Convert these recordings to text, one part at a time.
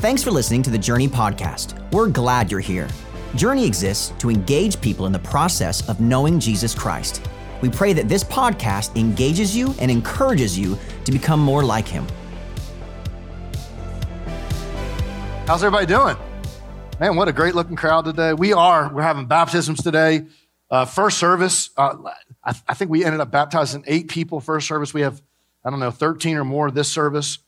Thanks for listening to the Journey podcast. We're glad you're here. Journey exists to engage people in the process of knowing Jesus Christ. We pray that this podcast engages you and encourages you to become more like him. How's everybody doing? Man, what a great looking crowd today. We are, we're having baptisms today. Uh, first service, uh, I, I think we ended up baptizing eight people first service. We have, I don't know, 13 or more this service.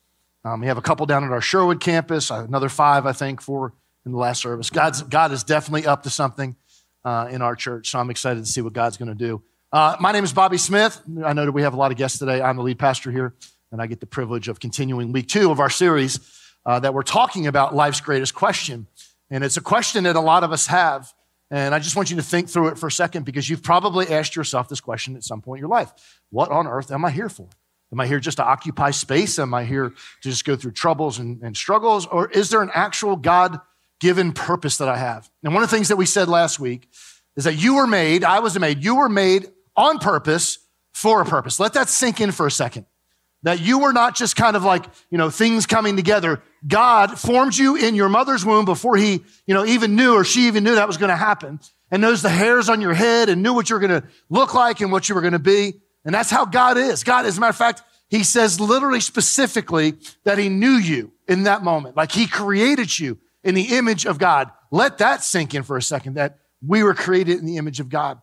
Um, we have a couple down at our Sherwood campus, another five, I think, for in the last service. God's, God is definitely up to something uh, in our church, so I'm excited to see what God's going to do. Uh, my name is Bobby Smith. I know that we have a lot of guests today. I'm the lead pastor here, and I get the privilege of continuing week two of our series uh, that we're talking about life's greatest question. And it's a question that a lot of us have. And I just want you to think through it for a second because you've probably asked yourself this question at some point in your life What on earth am I here for? Am I here just to occupy space? Am I here to just go through troubles and, and struggles? Or is there an actual God given purpose that I have? And one of the things that we said last week is that you were made, I was made, you were made on purpose for a purpose. Let that sink in for a second. That you were not just kind of like, you know, things coming together. God formed you in your mother's womb before he, you know, even knew or she even knew that was going to happen and knows the hairs on your head and knew what you're going to look like and what you were going to be. And that's how God is. God, as a matter of fact, he says literally specifically that he knew you in that moment. Like he created you in the image of God. Let that sink in for a second that we were created in the image of God.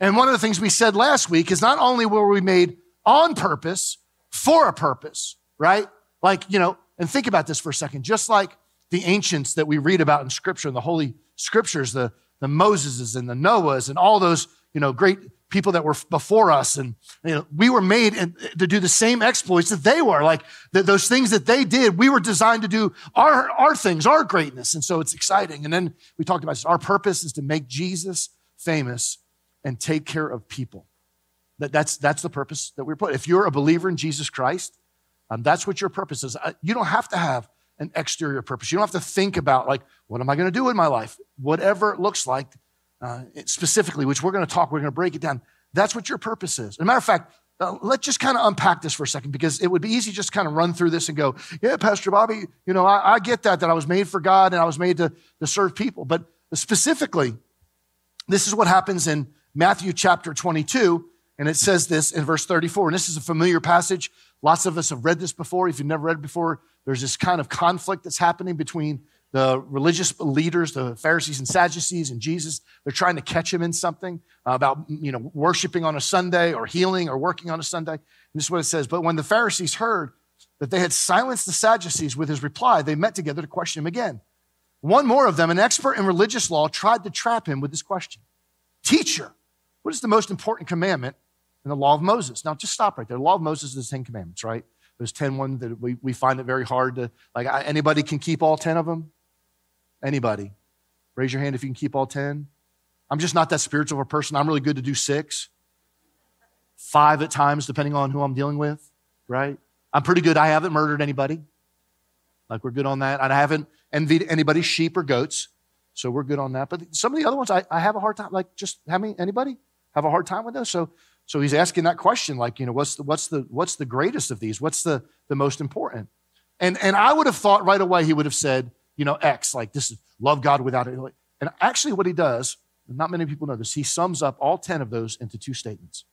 And one of the things we said last week is not only were we made on purpose, for a purpose, right? Like, you know, and think about this for a second. Just like the ancients that we read about in scripture, in the holy scriptures, the, the Moseses and the Noahs and all those, you know, great people that were before us. And you know, we were made to do the same exploits that they were. Like the, those things that they did, we were designed to do our, our things, our greatness. And so it's exciting. And then we talked about this. Our purpose is to make Jesus famous and take care of people. That, that's, that's the purpose that we're put. If you're a believer in Jesus Christ, um, that's what your purpose is. Uh, you don't have to have an exterior purpose. You don't have to think about, like, what am I going to do in my life? Whatever it looks like, uh, specifically, which we're going to talk, we're going to break it down. That's what your purpose is. As a matter of fact, uh, let's just kind of unpack this for a second because it would be easy just kind of run through this and go, yeah, Pastor Bobby, you know, I, I get that, that I was made for God and I was made to, to serve people. But specifically, this is what happens in Matthew chapter 22. And it says this in verse 34. And this is a familiar passage. Lots of us have read this before. If you've never read it before, there's this kind of conflict that's happening between the religious leaders, the Pharisees and Sadducees, and Jesus. They're trying to catch him in something about, you know, worshiping on a Sunday or healing or working on a Sunday. And this is what it says. But when the Pharisees heard that they had silenced the Sadducees with his reply, they met together to question him again. One more of them, an expert in religious law, tried to trap him with this question Teacher, what is the most important commandment in the law of Moses. Now, just stop right there. The law of Moses is the Ten Commandments, right? There's 10 one that we, we find it very hard to, like, anybody can keep all 10 of them? Anybody? Raise your hand if you can keep all 10. I'm just not that spiritual of a person. I'm really good to do six, five at times, depending on who I'm dealing with, right? I'm pretty good. I haven't murdered anybody. Like, we're good on that. I haven't envied anybody's sheep or goats. So we're good on that. But some of the other ones, I, I have a hard time. Like, just how many, anybody have a hard time with those? So so he's asking that question, like, you know, what's the, what's the, what's the greatest of these? What's the, the most important? And, and I would have thought right away he would have said, you know, X, like this is love God without it. And actually, what he does, not many people know this, he sums up all 10 of those into two statements.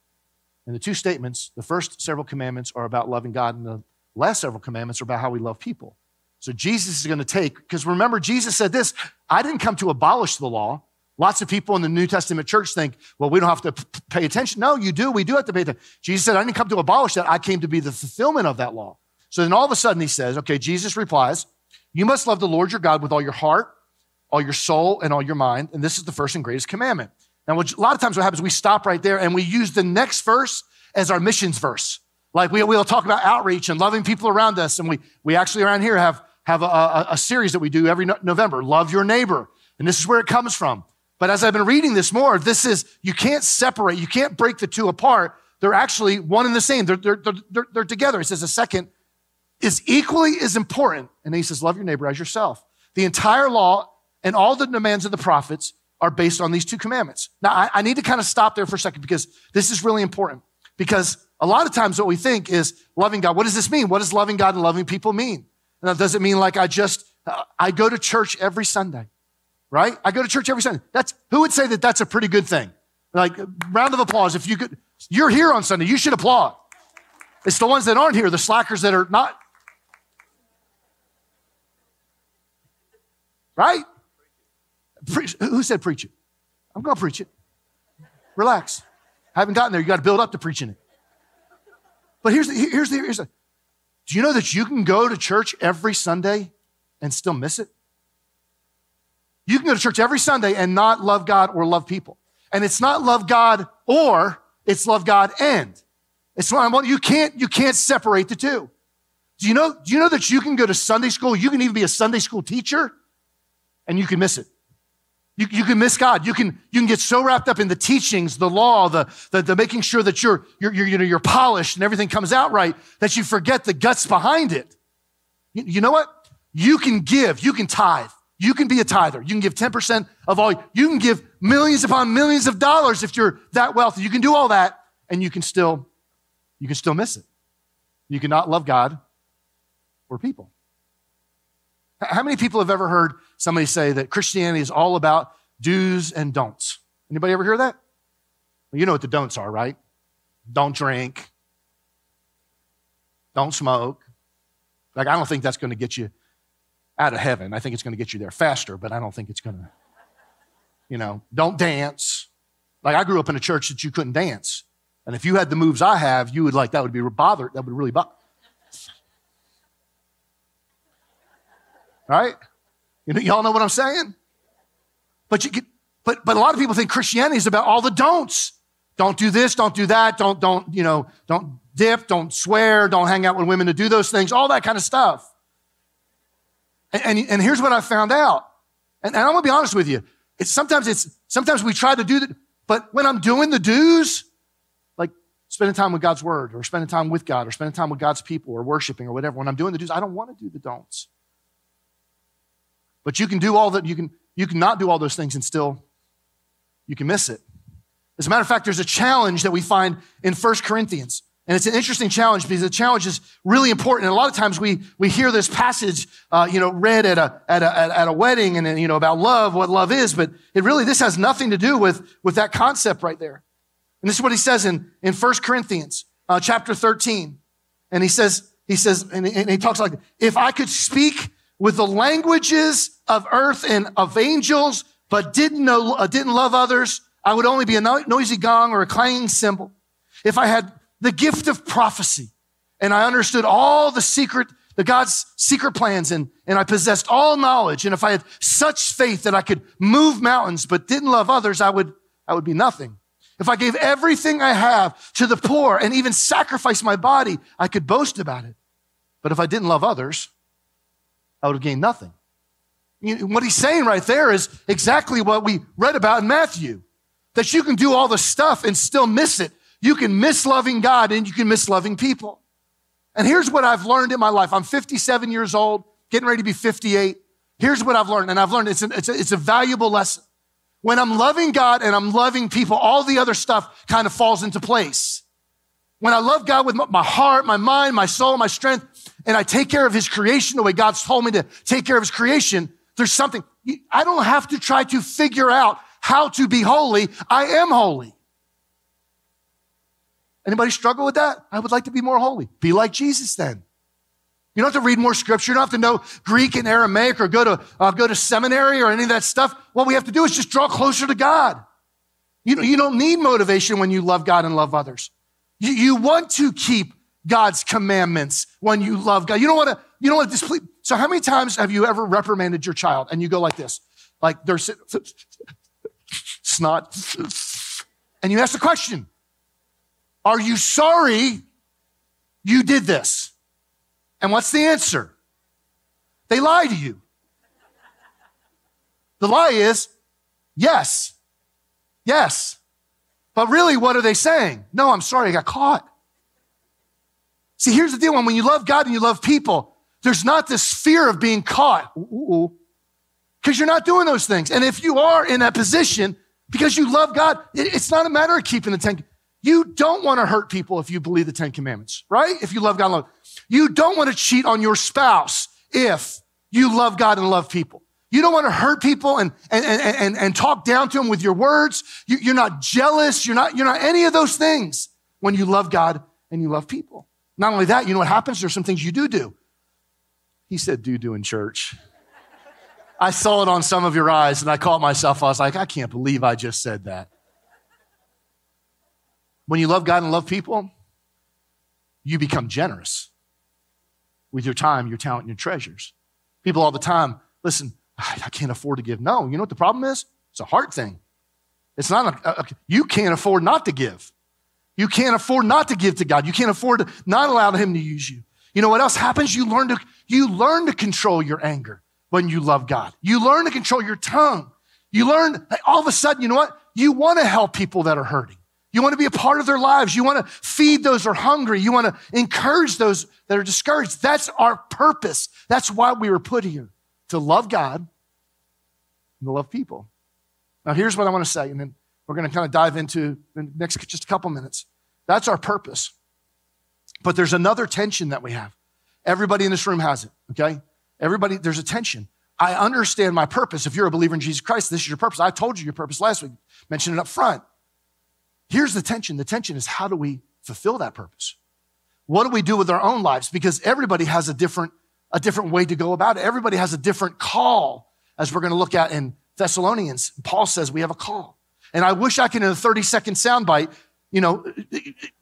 And the two statements, the first several commandments are about loving God, and the last several commandments are about how we love people. So Jesus is going to take, because remember, Jesus said this I didn't come to abolish the law, Lots of people in the New Testament church think, well, we don't have to p- pay attention. No, you do. We do have to pay attention. Jesus said, I didn't come to abolish that. I came to be the fulfillment of that law. So then all of a sudden he says, okay, Jesus replies, you must love the Lord your God with all your heart, all your soul, and all your mind. And this is the first and greatest commandment. Now, a lot of times what happens, we stop right there and we use the next verse as our missions verse. Like we, we'll talk about outreach and loving people around us. And we, we actually around here have, have a, a, a series that we do every November, Love Your Neighbor. And this is where it comes from. But as I've been reading this more, this is, you can't separate, you can't break the two apart. They're actually one and the same. They're, they're, they're, they're together. He says a second is equally as important. And he says, love your neighbor as yourself. The entire law and all the demands of the prophets are based on these two commandments. Now, I, I need to kind of stop there for a second because this is really important. Because a lot of times what we think is loving God. What does this mean? What does loving God and loving people mean? Now, does it mean like I just Uh, I go to church every Sunday, right? I go to church every Sunday. That's, who would say that that's a pretty good thing? Like, round of applause. If you could, you're here on Sunday, you should applaud. It's the ones that aren't here, the slackers that are not. Right? Pre- who said preach it? I'm going to preach it. Relax. I haven't gotten there. You got to build up to preaching it. But here's the, here's the, here's the, do you know that you can go to church every Sunday and still miss it? You can go to church every Sunday and not love God or love people. And it's not love God or, it's love God and. It's one, you can't, you can't separate the two. Do you know, do you know that you can go to Sunday school? You can even be a Sunday school teacher and you can miss it. You, you can miss God. You can, you can get so wrapped up in the teachings, the law, the, the, the making sure that you're, you're, you're, you know, you're polished and everything comes out right that you forget the guts behind it. You, you know what? You can give, you can tithe, you can be a tither. You can give 10% of all, you can give millions upon millions of dollars if you're that wealthy. You can do all that and you can still, you can still miss it. You cannot love God or people. How many people have ever heard somebody say that Christianity is all about do's and don'ts? Anybody ever hear that? Well, you know what the don'ts are, right? Don't drink. Don't smoke. Like, I don't think that's going to get you out of heaven. I think it's going to get you there faster, but I don't think it's going to, you know, don't dance. Like, I grew up in a church that you couldn't dance. And if you had the moves I have, you would like, that would be bothered. That would really bother. Right? You know, y'all know what I'm saying? But you get, but, but a lot of people think Christianity is about all the don'ts. Don't do this, don't do that, don't, don't, you know, don't dip, don't swear, don't hang out with women to do those things, all that kind of stuff. And, and, and here's what I found out. And, and I'm gonna be honest with you. It's sometimes it's, sometimes we try to do that, but when I'm doing the do's, like spending time with God's word or spending time with God or spending time with God's people or worshiping or whatever, when I'm doing the do's, I don't want to do the don'ts. But you can do all that, you can, you can not do all those things and still you can miss it. As a matter of fact, there's a challenge that we find in First Corinthians. And it's an interesting challenge because the challenge is really important. And a lot of times we, we hear this passage, uh, you know, read at a, at a, at a wedding and, you know, about love, what love is, but it really, this has nothing to do with, with that concept right there. And this is what he says in, in 1 Corinthians, uh, chapter 13. And he says, he says, and and he talks like, if I could speak with the languages of earth and of angels, but didn't know, uh, didn't love others, I would only be a noisy gong or a clanging cymbal. If I had the gift of prophecy and I understood all the secret, the God's secret plans and, and I possessed all knowledge. And if I had such faith that I could move mountains, but didn't love others, I would, I would be nothing. If I gave everything I have to the poor and even sacrifice my body, I could boast about it. But if I didn't love others, I would have gained nothing. What he's saying right there is exactly what we read about in Matthew that you can do all the stuff and still miss it. You can miss loving God and you can miss loving people. And here's what I've learned in my life. I'm 57 years old, getting ready to be 58. Here's what I've learned, and I've learned it's, an, it's, a, it's a valuable lesson. When I'm loving God and I'm loving people, all the other stuff kind of falls into place. When I love God with my heart, my mind, my soul, my strength, and I take care of his creation the way God's told me to take care of his creation, there's something, I don't have to try to figure out how to be holy. I am holy. Anybody struggle with that? I would like to be more holy. Be like Jesus then. You don't have to read more scripture. You don't have to know Greek and Aramaic or go to, uh, go to seminary or any of that stuff. What we have to do is just draw closer to God. You, you don't need motivation when you love God and love others. You, you want to keep God's commandments when you love God. You don't want to, you don't want to displease. So how many times have you ever reprimanded your child and you go like this? Like they're snot. And you ask the question, are you sorry you did this? And what's the answer? They lie to you. The lie is yes, yes. But really, what are they saying? No, I'm sorry, I got caught. See, here's the deal when you love God and you love people, there's not this fear of being caught because you're not doing those things. And if you are in that position because you love God, it's not a matter of keeping the 10. You don't want to hurt people if you believe the 10 commandments, right? If you love God, love. You don't want to cheat on your spouse if you love God and love people. You don't want to hurt people and, and, and, and, and talk down to them with your words. You, you're not jealous. You're not, you're not any of those things when you love God and you love people. Not only that, you know what happens? There's some things you do do. He said, do do in church. I saw it on some of your eyes and I caught myself. I was like, I can't believe I just said that. When you love God and love people, you become generous with your time, your talent, and your treasures. People all the time, listen, I can't afford to give. No, you know what the problem is? It's a heart thing. It's not a, a, you can't afford not to give. You can't afford not to give to God. You can't afford to not allow Him to use you. You know what else happens? You learn to, you learn to control your anger when you love God. You learn to control your tongue. You learn, all of a sudden, you know what? You want to help people that are hurting. You want to be a part of their lives. You want to feed those who are hungry. You want to encourage those that are discouraged. That's our purpose. That's why we were put here to love God and to love people. Now, here's what I want to say, and then we're going to kind of dive into the next just a couple minutes. That's our purpose. But there's another tension that we have. Everybody in this room has it, okay? Everybody, there's a tension. I understand my purpose. If you're a believer in Jesus Christ, this is your purpose. I told you your purpose last week, mentioned it up front. Here's the tension the tension is how do we fulfill that purpose? What do we do with our own lives? Because everybody has a different, a different way to go about it. Everybody has a different call, as we're going to look at in Thessalonians. Paul says we have a call. And I wish I could, in a 30 second soundbite, you know,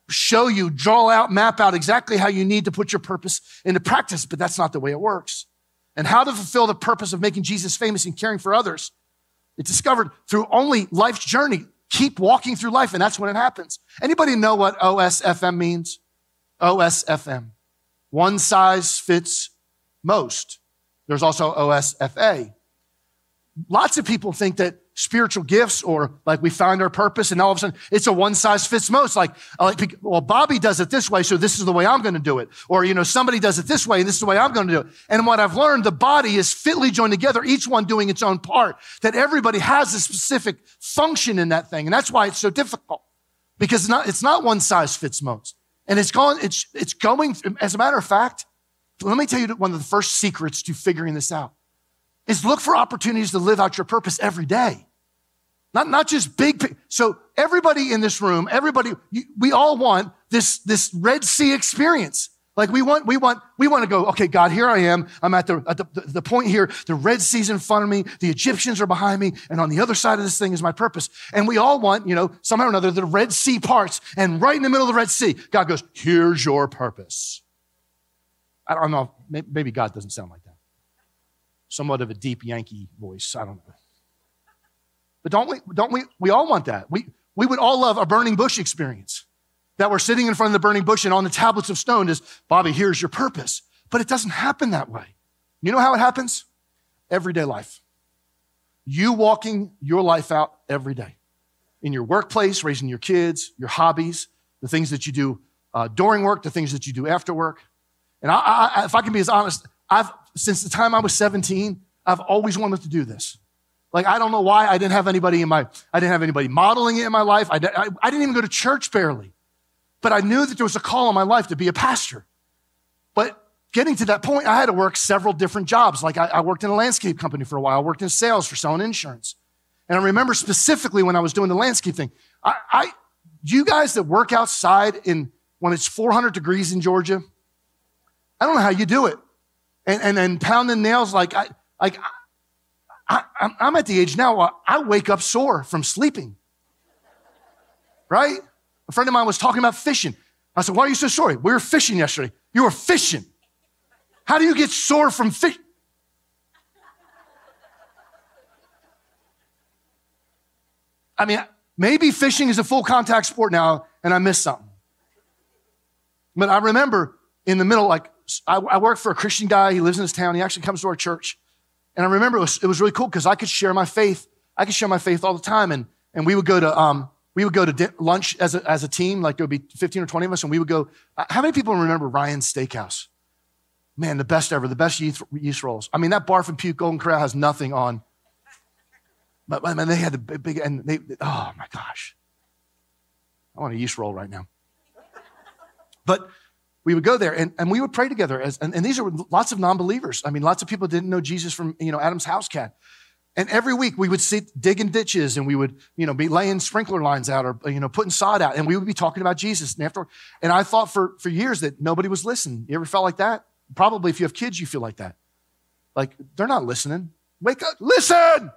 show you, draw out, map out exactly how you need to put your purpose into practice, but that's not the way it works. And how to fulfill the purpose of making Jesus famous and caring for others. It's discovered through only life's journey. Keep walking through life, and that's when it happens. Anybody know what OSFM means? OSFM. One size fits most. There's also OSFA. Lots of people think that spiritual gifts or like we find our purpose and all of a sudden it's a one size fits most. Like, uh, like well, Bobby does it this way, so this is the way I'm going to do it. Or, you know, somebody does it this way and this is the way I'm going to do it. And what I've learned, the body is fitly joined together, each one doing its own part, that everybody has a specific function in that thing. And that's why it's so difficult because it's not, it's not one size fits most. And it's going, it's, it's going, as a matter of fact, let me tell you one of the first secrets to figuring this out is look for opportunities to live out your purpose every day. Not, not just big. So everybody in this room, everybody, we all want this, this Red Sea experience. Like we want, we want, we want to go, okay, God, here I am. I'm at the, at the, the point here. The Red Sea's in front of me. The Egyptians are behind me. And on the other side of this thing is my purpose. And we all want, you know, somehow or another, the Red Sea parts. And right in the middle of the Red Sea, God goes, here's your purpose. I don't know. Maybe God doesn't sound like that somewhat of a deep Yankee voice. I don't know. But don't we, don't we, we all want that. We, we would all love a burning bush experience that we're sitting in front of the burning bush and on the tablets of stone is, Bobby, here's your purpose. But it doesn't happen that way. You know how it happens? Everyday life. You walking your life out every day in your workplace, raising your kids, your hobbies, the things that you do uh, during work, the things that you do after work. And I, I, if I can be as honest, I've since the time I was 17, I've always wanted to do this. Like, I don't know why I didn't have anybody in my, I didn't have anybody modeling it in my life. I, I, I didn't even go to church barely. But I knew that there was a call in my life to be a pastor. But getting to that point, I had to work several different jobs. Like I, I, worked in a landscape company for a while. I worked in sales for selling insurance. And I remember specifically when I was doing the landscape thing, I, I you guys that work outside in when it's 400 degrees in Georgia, I don't know how you do it and, and, and pounding nails like I, like I, I'm at the age now I wake up sore from sleeping. Right? A friend of mine was talking about fishing. I said, Why are you so sore? We were fishing yesterday. You were fishing. How do you get sore from fish? I mean, maybe fishing is a full contact sport now and I missed something. But I remember in the middle, like I, I work for a Christian guy. He lives in this town. He actually comes to our church. And I remember it was, it was really cool because I could share my faith. I could share my faith all the time. And, and we would go to, um, we would go to di- lunch as a, as a team, like there would be 15 or 20 of us, and we would go. Uh, how many people remember Ryan's Steakhouse? Man, the best ever, the best yeast, yeast rolls. I mean, that Barf and Puke Golden Corral has nothing on. But man, they had the big, big and they, oh my gosh. I want a yeast roll right now. But we would go there and, and we would pray together. As, and, and these are lots of non-believers. I mean, lots of people didn't know Jesus from, you know, Adam's house cat. And every week we would sit digging ditches and we would, you know, be laying sprinkler lines out or, you know, putting sod out and we would be talking about Jesus. And after, and I thought for, for years that nobody was listening. You ever felt like that? Probably if you have kids, you feel like that. Like they're not listening. Wake up, listen.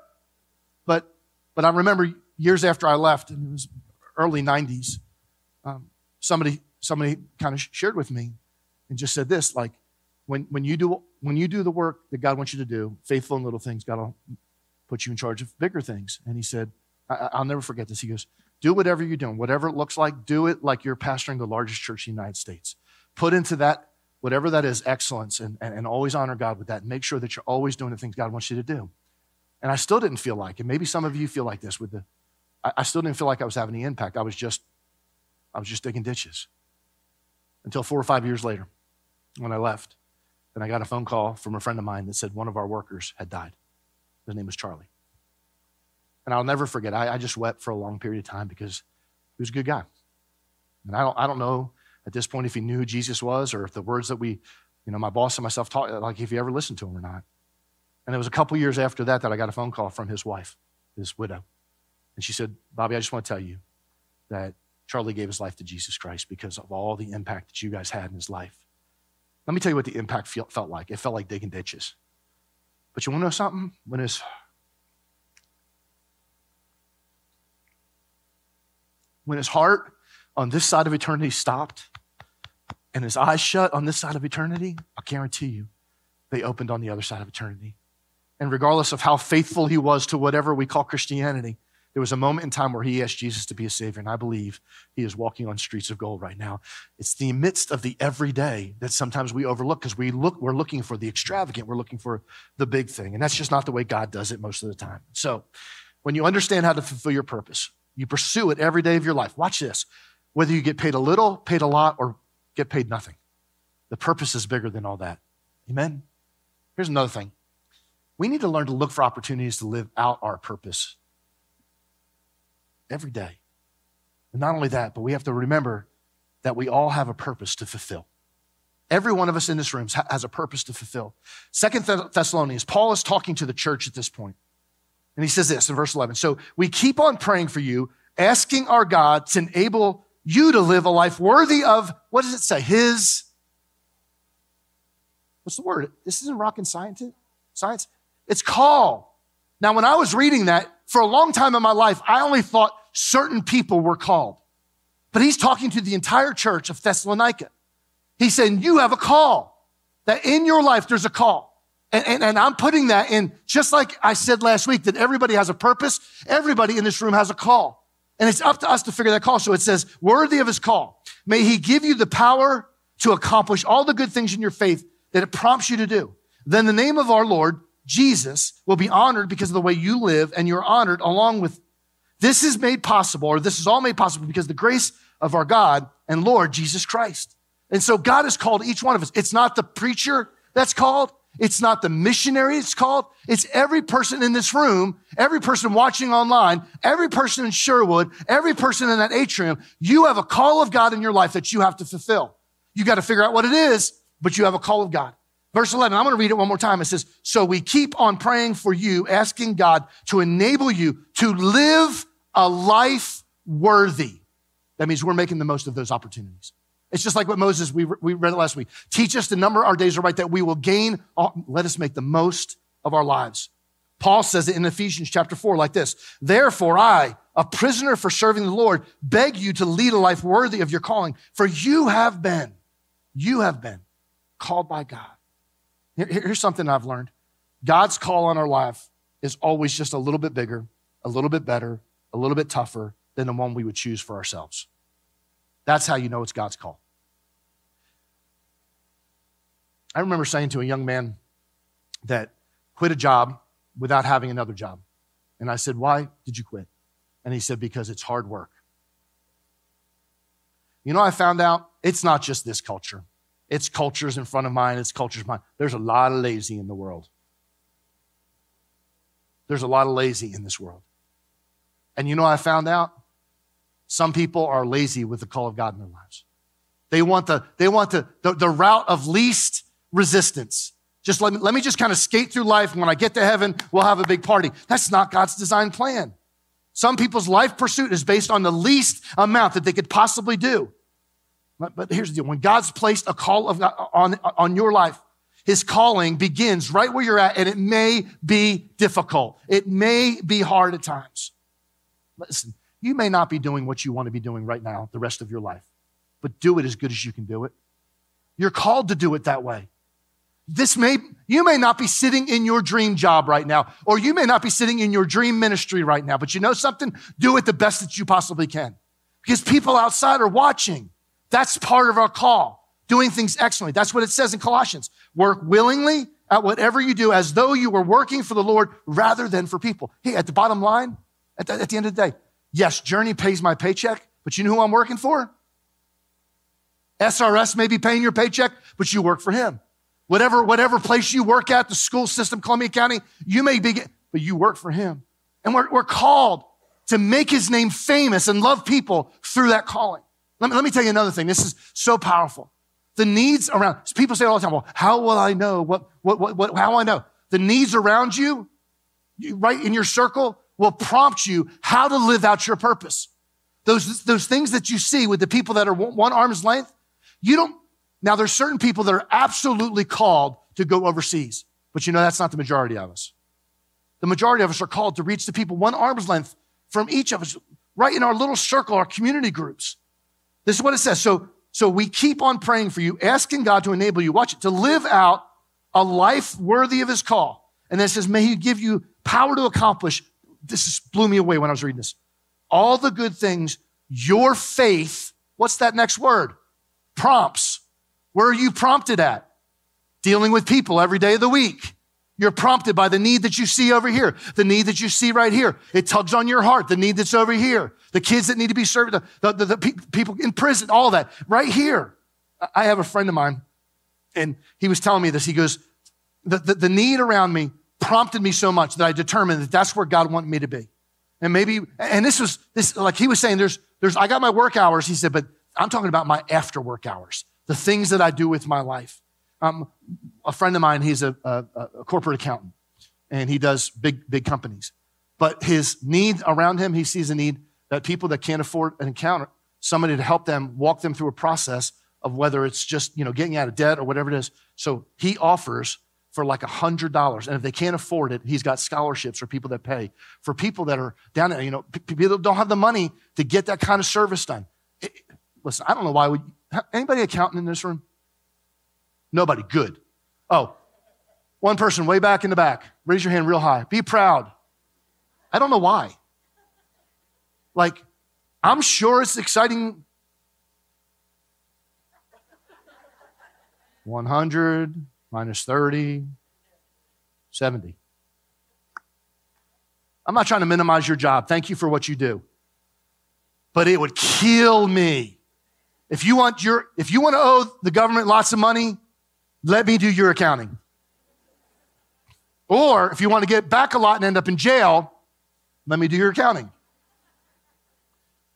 But, but I remember years after I left, and it was early 90s, um, somebody, somebody kind of shared with me and just said this, like, when, when, you do, when you do the work that God wants you to do, faithful in little things, God will put you in charge of bigger things. And he said, I, will never forget this. He goes, do whatever you're doing, whatever it looks like, do it like you're pastoring the largest church in the United States. Put into that, whatever that is, excellence and, and, and always honor God with that. Make sure that you're always doing the things God wants you to do. And I still didn't feel like, and maybe some of you feel like this with the, I, I still didn't feel like I was having any impact. I was just, I was just digging ditches. Until four or five years later, when I left, and I got a phone call from a friend of mine that said one of our workers had died. His name was Charlie. And I'll never forget, I, I just wept for a long period of time because he was a good guy. And I don't, I don't know at this point if he knew who Jesus was or if the words that we, you know, my boss and myself taught, like if he ever listened to him or not. And it was a couple years after that that I got a phone call from his wife, his widow. And she said, Bobby, I just want to tell you that Charlie gave his life to Jesus Christ because of all the impact that you guys had in his life. Let me tell you what the impact felt like. It felt like digging ditches. But you want to know something? When his when his heart on this side of eternity stopped and his eyes shut on this side of eternity, I guarantee you, they opened on the other side of eternity. And regardless of how faithful he was to whatever we call Christianity, there was a moment in time where he asked Jesus to be a savior, and I believe he is walking on streets of gold right now. It's the midst of the everyday that sometimes we overlook because we look, we're looking for the extravagant, we're looking for the big thing, and that's just not the way God does it most of the time. So, when you understand how to fulfill your purpose, you pursue it every day of your life. Watch this. Whether you get paid a little, paid a lot, or get paid nothing, the purpose is bigger than all that. Amen. Here's another thing. We need to learn to look for opportunities to live out our purpose every day. And not only that, but we have to remember that we all have a purpose to fulfill. Every one of us in this room has a purpose to fulfill. Second Thessalonians, Paul is talking to the church at this point. And he says this in verse 11. So we keep on praying for you, asking our God to enable you to live a life worthy of, what does it say? His, what's the word? This isn't rocket science. Science. It's call. Now, when I was reading that, for a long time in my life, I only thought certain people were called. But he's talking to the entire church of Thessalonica. He's saying, You have a call, that in your life there's a call. And, and, and, I'm putting that in, just like I said last week, that everybody has a purpose. Everybody in this room has a call. And it's up to us to figure that call. So it says, worthy of his call. May he give you the power to accomplish all the good things in your faith that it prompts you to do. Then the name of our Lord Jesus will be honored because of the way you live, and you're honored along with. This is made possible, or this is all made possible because the grace of our God and Lord Jesus Christ. And so God has called each one of us. It's not the preacher that's called. It's not the missionary it's called. It's every person in this room, every person watching online, every person in Sherwood, every person in that atrium. You have a call of God in your life that you have to fulfill. You got to figure out what it is, but you have a call of God. Verse 11, I'm going to read it one more time. It says, So we keep on praying for you, asking God to enable you to live a life worthy. That means we're making the most of those opportunities. It's just like what Moses, we, we read it last week. Teach us to number our days are right that we will gain, all, let us make the most of our lives. Paul says it in Ephesians chapter 4 like this Therefore, I, a prisoner for serving the Lord, beg you to lead a life worthy of your calling, for you have been, you have been called by God Here's something I've learned God's call on our life is always just a little bit bigger, a little bit better, a little bit tougher than the one we would choose for ourselves. That's how you know it's God's call. I remember saying to a young man that quit a job without having another job. And I said, Why did you quit? And he said, Because it's hard work. You know, I found out it's not just this culture. It's cultures in front of mine, it's cultures mine. There's a lot of lazy in the world. There's a lot of lazy in this world. And you know I found out? Some people are lazy with the call of God in their lives. They want the, they want the, the, the route of least resistance. Just let me, let me just kind of skate through life. And when I get to heaven, we'll have a big party. That's not God's design plan. Some people's life pursuit is based on the least amount that they could possibly do. But, here's the deal. When God's placed a call of, on, on your life, his calling begins right where you're at, and it may be difficult. It may be hard at times. Listen, you may not be doing what you want to be doing right now the rest of your life, but do it as good as you can do it. You're called to do it that way. This may, you may not be sitting in your dream job right now, or you may not be sitting in your dream ministry right now, but you know something? Do it the best that you possibly can. Because people outside are watching. That's part of our call, doing things excellently. That's what it says in Colossians. Work willingly at whatever you do as though you were working for the Lord rather than for people. Hey, at the bottom line, at the, at the end of the day, yes, Journey pays my paycheck, but you know who I'm working for? SRS may be paying your paycheck, but you work for him. Whatever, whatever place you work at, the school system, Columbia County, you may be, but you work for him. And we're, we're called to make his name famous and love people through that calling. Let me, let me tell you another thing. This is so powerful. The needs around, people say all the time, well, how will I know? What, what, what, what how will I know? The needs around you, right in your circle, will prompt you how to live out your purpose. Those, those things that you see with the people that are one arm's length, you don't, now there's certain people that are absolutely called to go overseas, but you know that's not the majority of us. The majority of us are called to reach the people one arm's length from each of us, right in our little circle, our community groups. This is what it says. So, so we keep on praying for you, asking God to enable you, watch it, to live out a life worthy of his call. And then it says, may he give you power to accomplish. This blew me away when I was reading this. All the good things your faith, what's that next word? Prompts. Where are you prompted at? Dealing with people every day of the week. You're prompted by the need that you see over here, the need that you see right here. It tugs on your heart, the need that's over here, the kids that need to be served, the, the, the, the pe- people in prison, all that right here. I have a friend of mine, and he was telling me this. He goes, the, the, the need around me prompted me so much that I determined that that's where God wanted me to be. And maybe, and this was this, like he was saying, there's, there's, I got my work hours. He said, but I'm talking about my after work hours, the things that I do with my life. Um, a friend of mine, he's a, a, a corporate accountant and he does big, big companies. But his need around him, he sees a need that people that can't afford an accountant, somebody to help them walk them through a process of whether it's just, you know, getting out of debt or whatever it is. So he offers for like a hundred dollars. And if they can't afford it, he's got scholarships for people that pay. For people that are down there, you know, people don't have the money to get that kind of service done. It, listen, I don't know why we, anybody accountant in this room? Nobody. Good. Oh, one person way back in the back. Raise your hand real high. Be proud. I don't know why. Like, I'm sure it's exciting. 100 minus 30, 70. I'm not trying to minimize your job. Thank you for what you do. But it would kill me. If you want your, if you want to owe the government lots of money, let me do your accounting. Or if you want to get back a lot and end up in jail, let me do your accounting.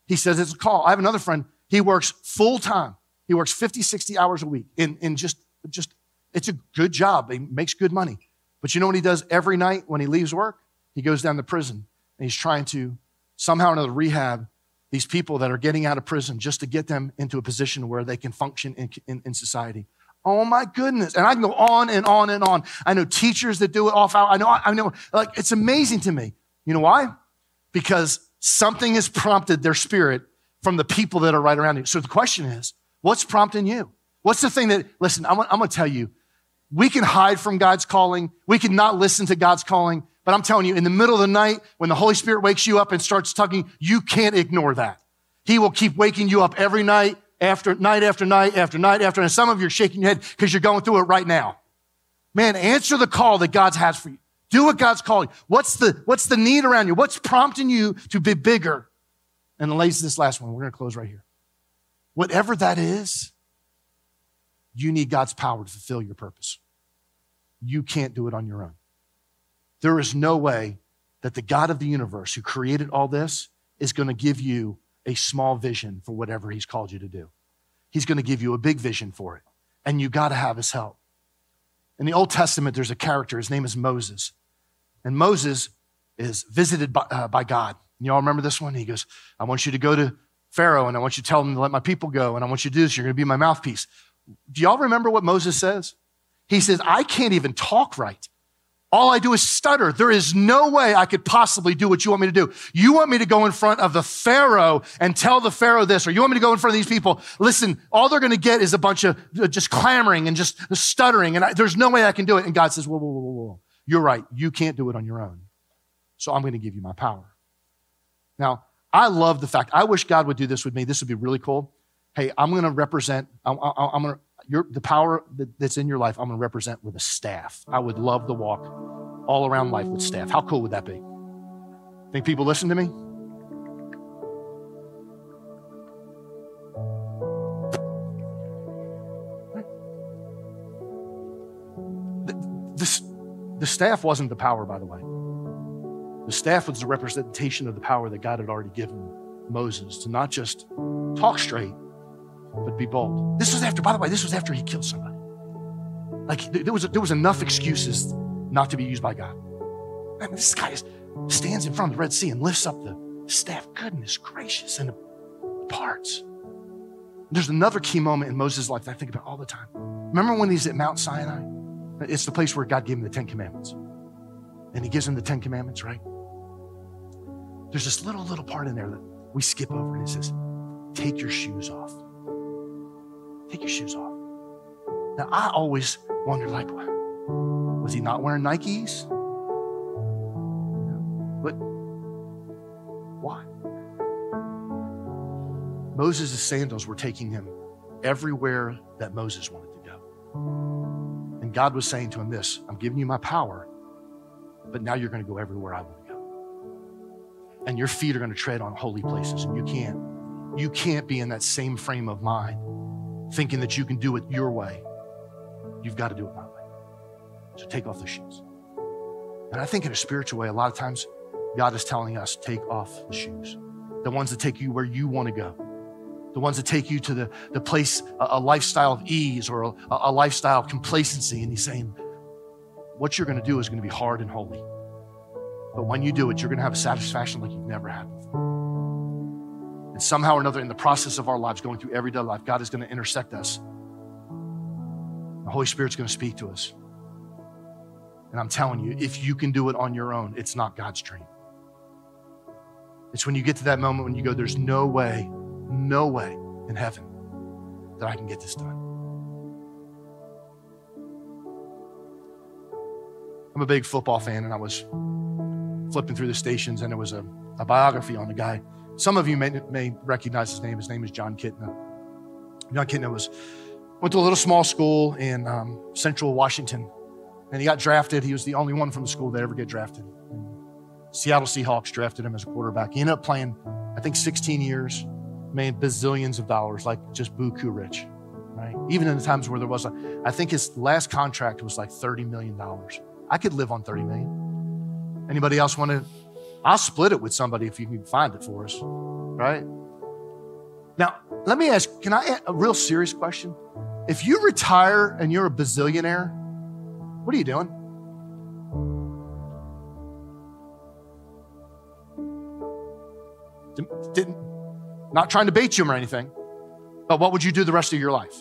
He says it's a call. I have another friend. He works full time. He works 50, 60 hours a week in, in just, just, it's a good job. He makes good money. But you know what he does every night when he leaves work? He goes down to prison and he's trying to somehow or another rehab these people that are getting out of prison just to get them into a position where they can function in, in, in society. Oh my goodness. And I can go on and on and on. I know teachers that do it off hour. I know, I know, like, it's amazing to me. You know why? Because something has prompted their spirit from the people that are right around you. So the question is, what's prompting you? What's the thing that, listen, I'm, I'm going to tell you, we can hide from God's calling. We can not listen to God's calling. But I'm telling you, in the middle of the night, when the Holy Spirit wakes you up and starts tugging, you can't ignore that. He will keep waking you up every night after night after night after night after, and some of you are shaking your head because you're going through it right now. Man, answer the call that God has for you. Do what God's calling. What's the, what's the need around you? What's prompting you to be bigger? And the lays this last one. We're going to close right here. Whatever that is, you need God's power to fulfill your purpose. You can't do it on your own. There is no way that the God of the universe who created all this is going to give you a small vision for whatever he's called you to do. He's going to give you a big vision for it. And you got to have his help. In the Old Testament, there's a character. His name is Moses. And Moses is visited by, uh, by God. You all remember this one? He goes, I want you to go to Pharaoh and I want you to tell him to let my people go. And I want you to do this. You're going to be my mouthpiece. Do y'all remember what Moses says? He says, I can't even talk right. All I do is stutter. There is no way I could possibly do what you want me to do. You want me to go in front of the Pharaoh and tell the Pharaoh this, or you want me to go in front of these people. Listen, all they're going to get is a bunch of uh, just clamoring and just stuttering. And I, there's no way I can do it. And God says, whoa, whoa, whoa, whoa. You're right. You can't do it on your own. So I'm going to give you my power. Now, I love the fact, I wish God would do this with me. This would be really cool. Hey, I'm going to represent, I'm, I'm going to, your, the power that's in your life, I'm going to represent with a staff. I would love to walk all around life with staff. How cool would that be? Think people listen to me? The, staff wasn't the power, by the way. The staff was the representation of the power that God had already given Moses to not just talk straight, but be bold. This was after, by the way, this was after he killed somebody. Like there was, there was enough excuses not to be used by God. Man, this guy stands in front of the Red Sea and lifts up the staff. Goodness gracious, and it parts. There's another key moment in Moses' life that I think about all the time. Remember when he's at Mount Sinai? It's the place where God gave him the Ten Commandments. And he gives him the Ten Commandments, right? There's this little, little part in there that we skip over, and it says, Take your shoes off. Take your shoes off. Now, I always wonder, like, was he not wearing Nikes? But why? Moses' sandals were taking him everywhere that Moses wanted to go. And God was saying to him this I'm giving you my power, but now you're going to go everywhere I want to go. and your feet are going to tread on holy places and you can't you can't be in that same frame of mind thinking that you can do it your way you've got to do it my way. So take off the shoes. And i think in a spiritual way a lot of times god is telling us take off the shoes. The ones that take you where you want to go. The ones that take you to the, the place a, a lifestyle of ease or a, a lifestyle of complacency. And he's saying what you're going to do is going to be hard and holy. But when you do it, you're going to have a satisfaction like you've never had before. And somehow or another, in the process of our lives, going through everyday life, God is going to intersect us. The Holy Spirit's going to speak to us. And I'm telling you, if you can do it on your own, it's not God's dream. It's when you get to that moment when you go, there's no way, no way in heaven that I can get this done. I'm a big football fan, and I was flipping through the stations, and it was a, a biography on a guy. Some of you may, may recognize his name. His name is Jon Kitna. Jon Kitna was went to a little small school in um, Central Washington, and he got drafted. He was the only one from the school that ever get drafted. And Seattle Seahawks drafted him as a quarterback. He ended up playing, I think, 16 years, made bazillions of dollars, like just buku rich, right? Even in the times where there was, a, I think his last contract was like 30 million dollars. I could live on 30 million. Anybody else want to? I'll split it with somebody if you can find it for us, right? Now, let me ask can I ask a real serious question? If you retire and you're a bazillionaire, what are you doing? Didn't, not trying to bait you or anything, but what would you do the rest of your life?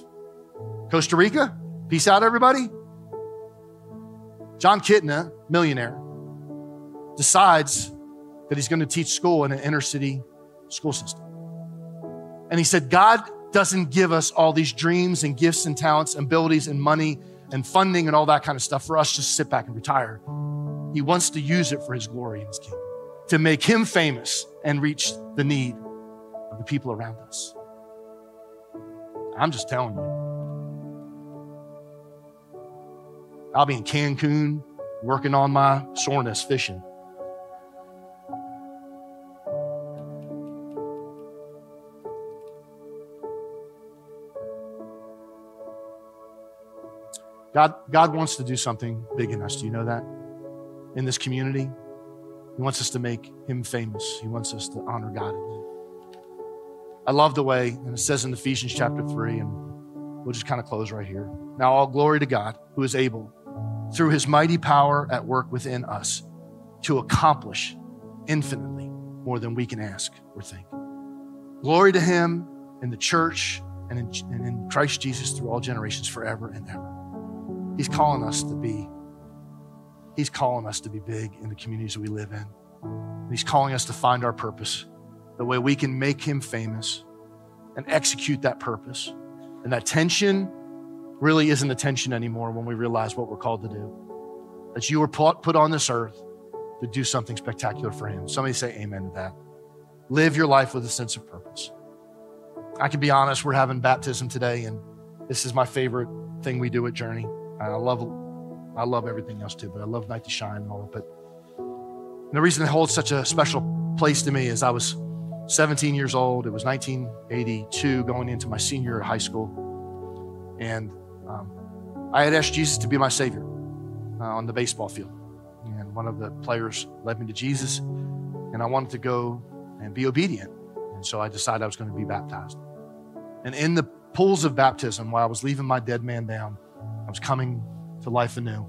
Costa Rica? Peace out, everybody. Jon Kitna, millionaire, decides that he's going to teach school in an inner city school system. And he said, God doesn't give us all these dreams and gifts and talents and abilities and money and funding and all that kind of stuff for us to sit back and retire. He wants to use it for his glory and his kingdom, to make him famous and reach the need of the people around us. I'm just telling you. I'll be in Cancun working on my soreness fishing. God, God wants to do something big in us. Do you know that? In this community, He wants us to make Him famous. He wants us to honor God. I love the way, and it says in Ephesians chapter 3, and we'll just kind of close right here. Now, all glory to God, who is able, through his mighty power at work within us, to accomplish infinitely more than we can ask or think. Glory to him in the church and in, and in Christ Jesus through all generations forever and ever. He's calling us to be, he's calling us to be big in the communities that we live in. He's calling us to find our purpose, the way we can make him famous and execute that purpose. And that tension really isn't a tension anymore when we realize what we're called to do. That you were put on this earth to do something spectacular for him. Somebody say amen to that. Live your life with a sense of purpose. I can be honest, we're having baptism today, and this is my favorite thing we do at Journey. I love I love everything else too, but I love Night to Shine and all it. And the reason it holds such a special place to me is I was 17 years old. It was 1982, going into my senior year of high school. And um, I had asked Jesus to be my Savior uh, on the baseball field. And one of the players led me to Jesus, and I wanted to go and be obedient. And so I decided I was going to be baptized. And in the pools of baptism, while I was leaving my dead man down, I was coming to life anew.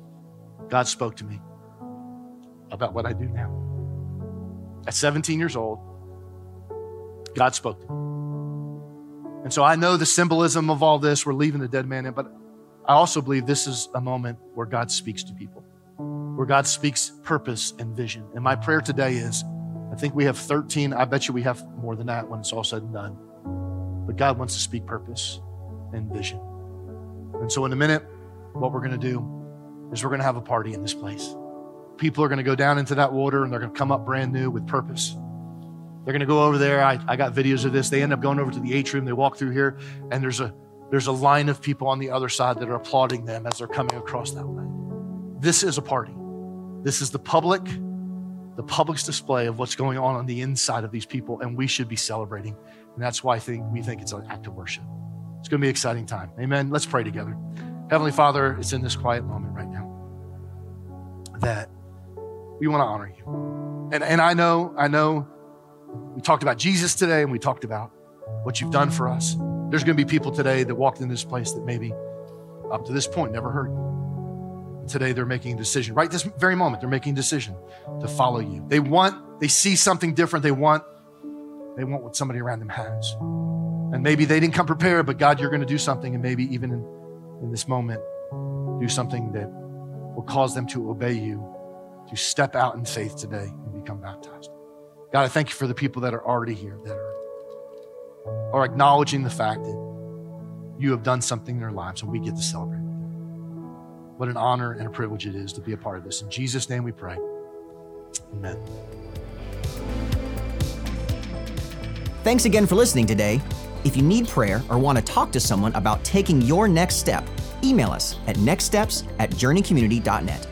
God spoke to me about what I do now. At 17 years old, God spoke to me. And so I know the symbolism of all this. We're leaving the dead man in, but I also believe this is a moment where God speaks to people, where God speaks purpose and vision. And my prayer today is I think we have 13. I bet you we have more than that when it's all said and done. But God wants to speak purpose and vision. And so in a minute, what we're going to do is we're going to have a party in this place. People are going to go down into that water and they're going to come up brand new with purpose. They're going to go over there. I, I got videos of this. They end up going over to the atrium. They walk through here, and there's a there's a line of people on the other side that are applauding them as they're coming across that way. This is a party. This is the public, the public's display of what's going on on the inside of these people, and we should be celebrating. And that's why I think we think it's an act of worship. It's going to be an exciting time. Amen. Let's pray together. Heavenly Father, it's in this quiet moment right now that we want to honor you. And, and I know, I know we talked about Jesus today and we talked about what you've done for us. There's going to be people today that walked in this place that maybe up to this point never heard you. Today they're making a decision. Right this very moment, they're making a decision to follow you. They want, they see something different. They want, they want what somebody around them has. And maybe they didn't come prepared, but God, you're going to do something, and maybe even in in this moment do something that will cause them to obey you, to step out in faith today and become baptized. God, I thank you for the people that are already here, that are, are acknowledging the fact that you have done something in their lives and we get to celebrate. What an honor and a privilege it is to be a part of this. In Jesus' name we pray. Amen. Thanks again for listening today. If you need prayer or want to talk to someone about taking your next step, email us at nextsteps at journeycommunity.net.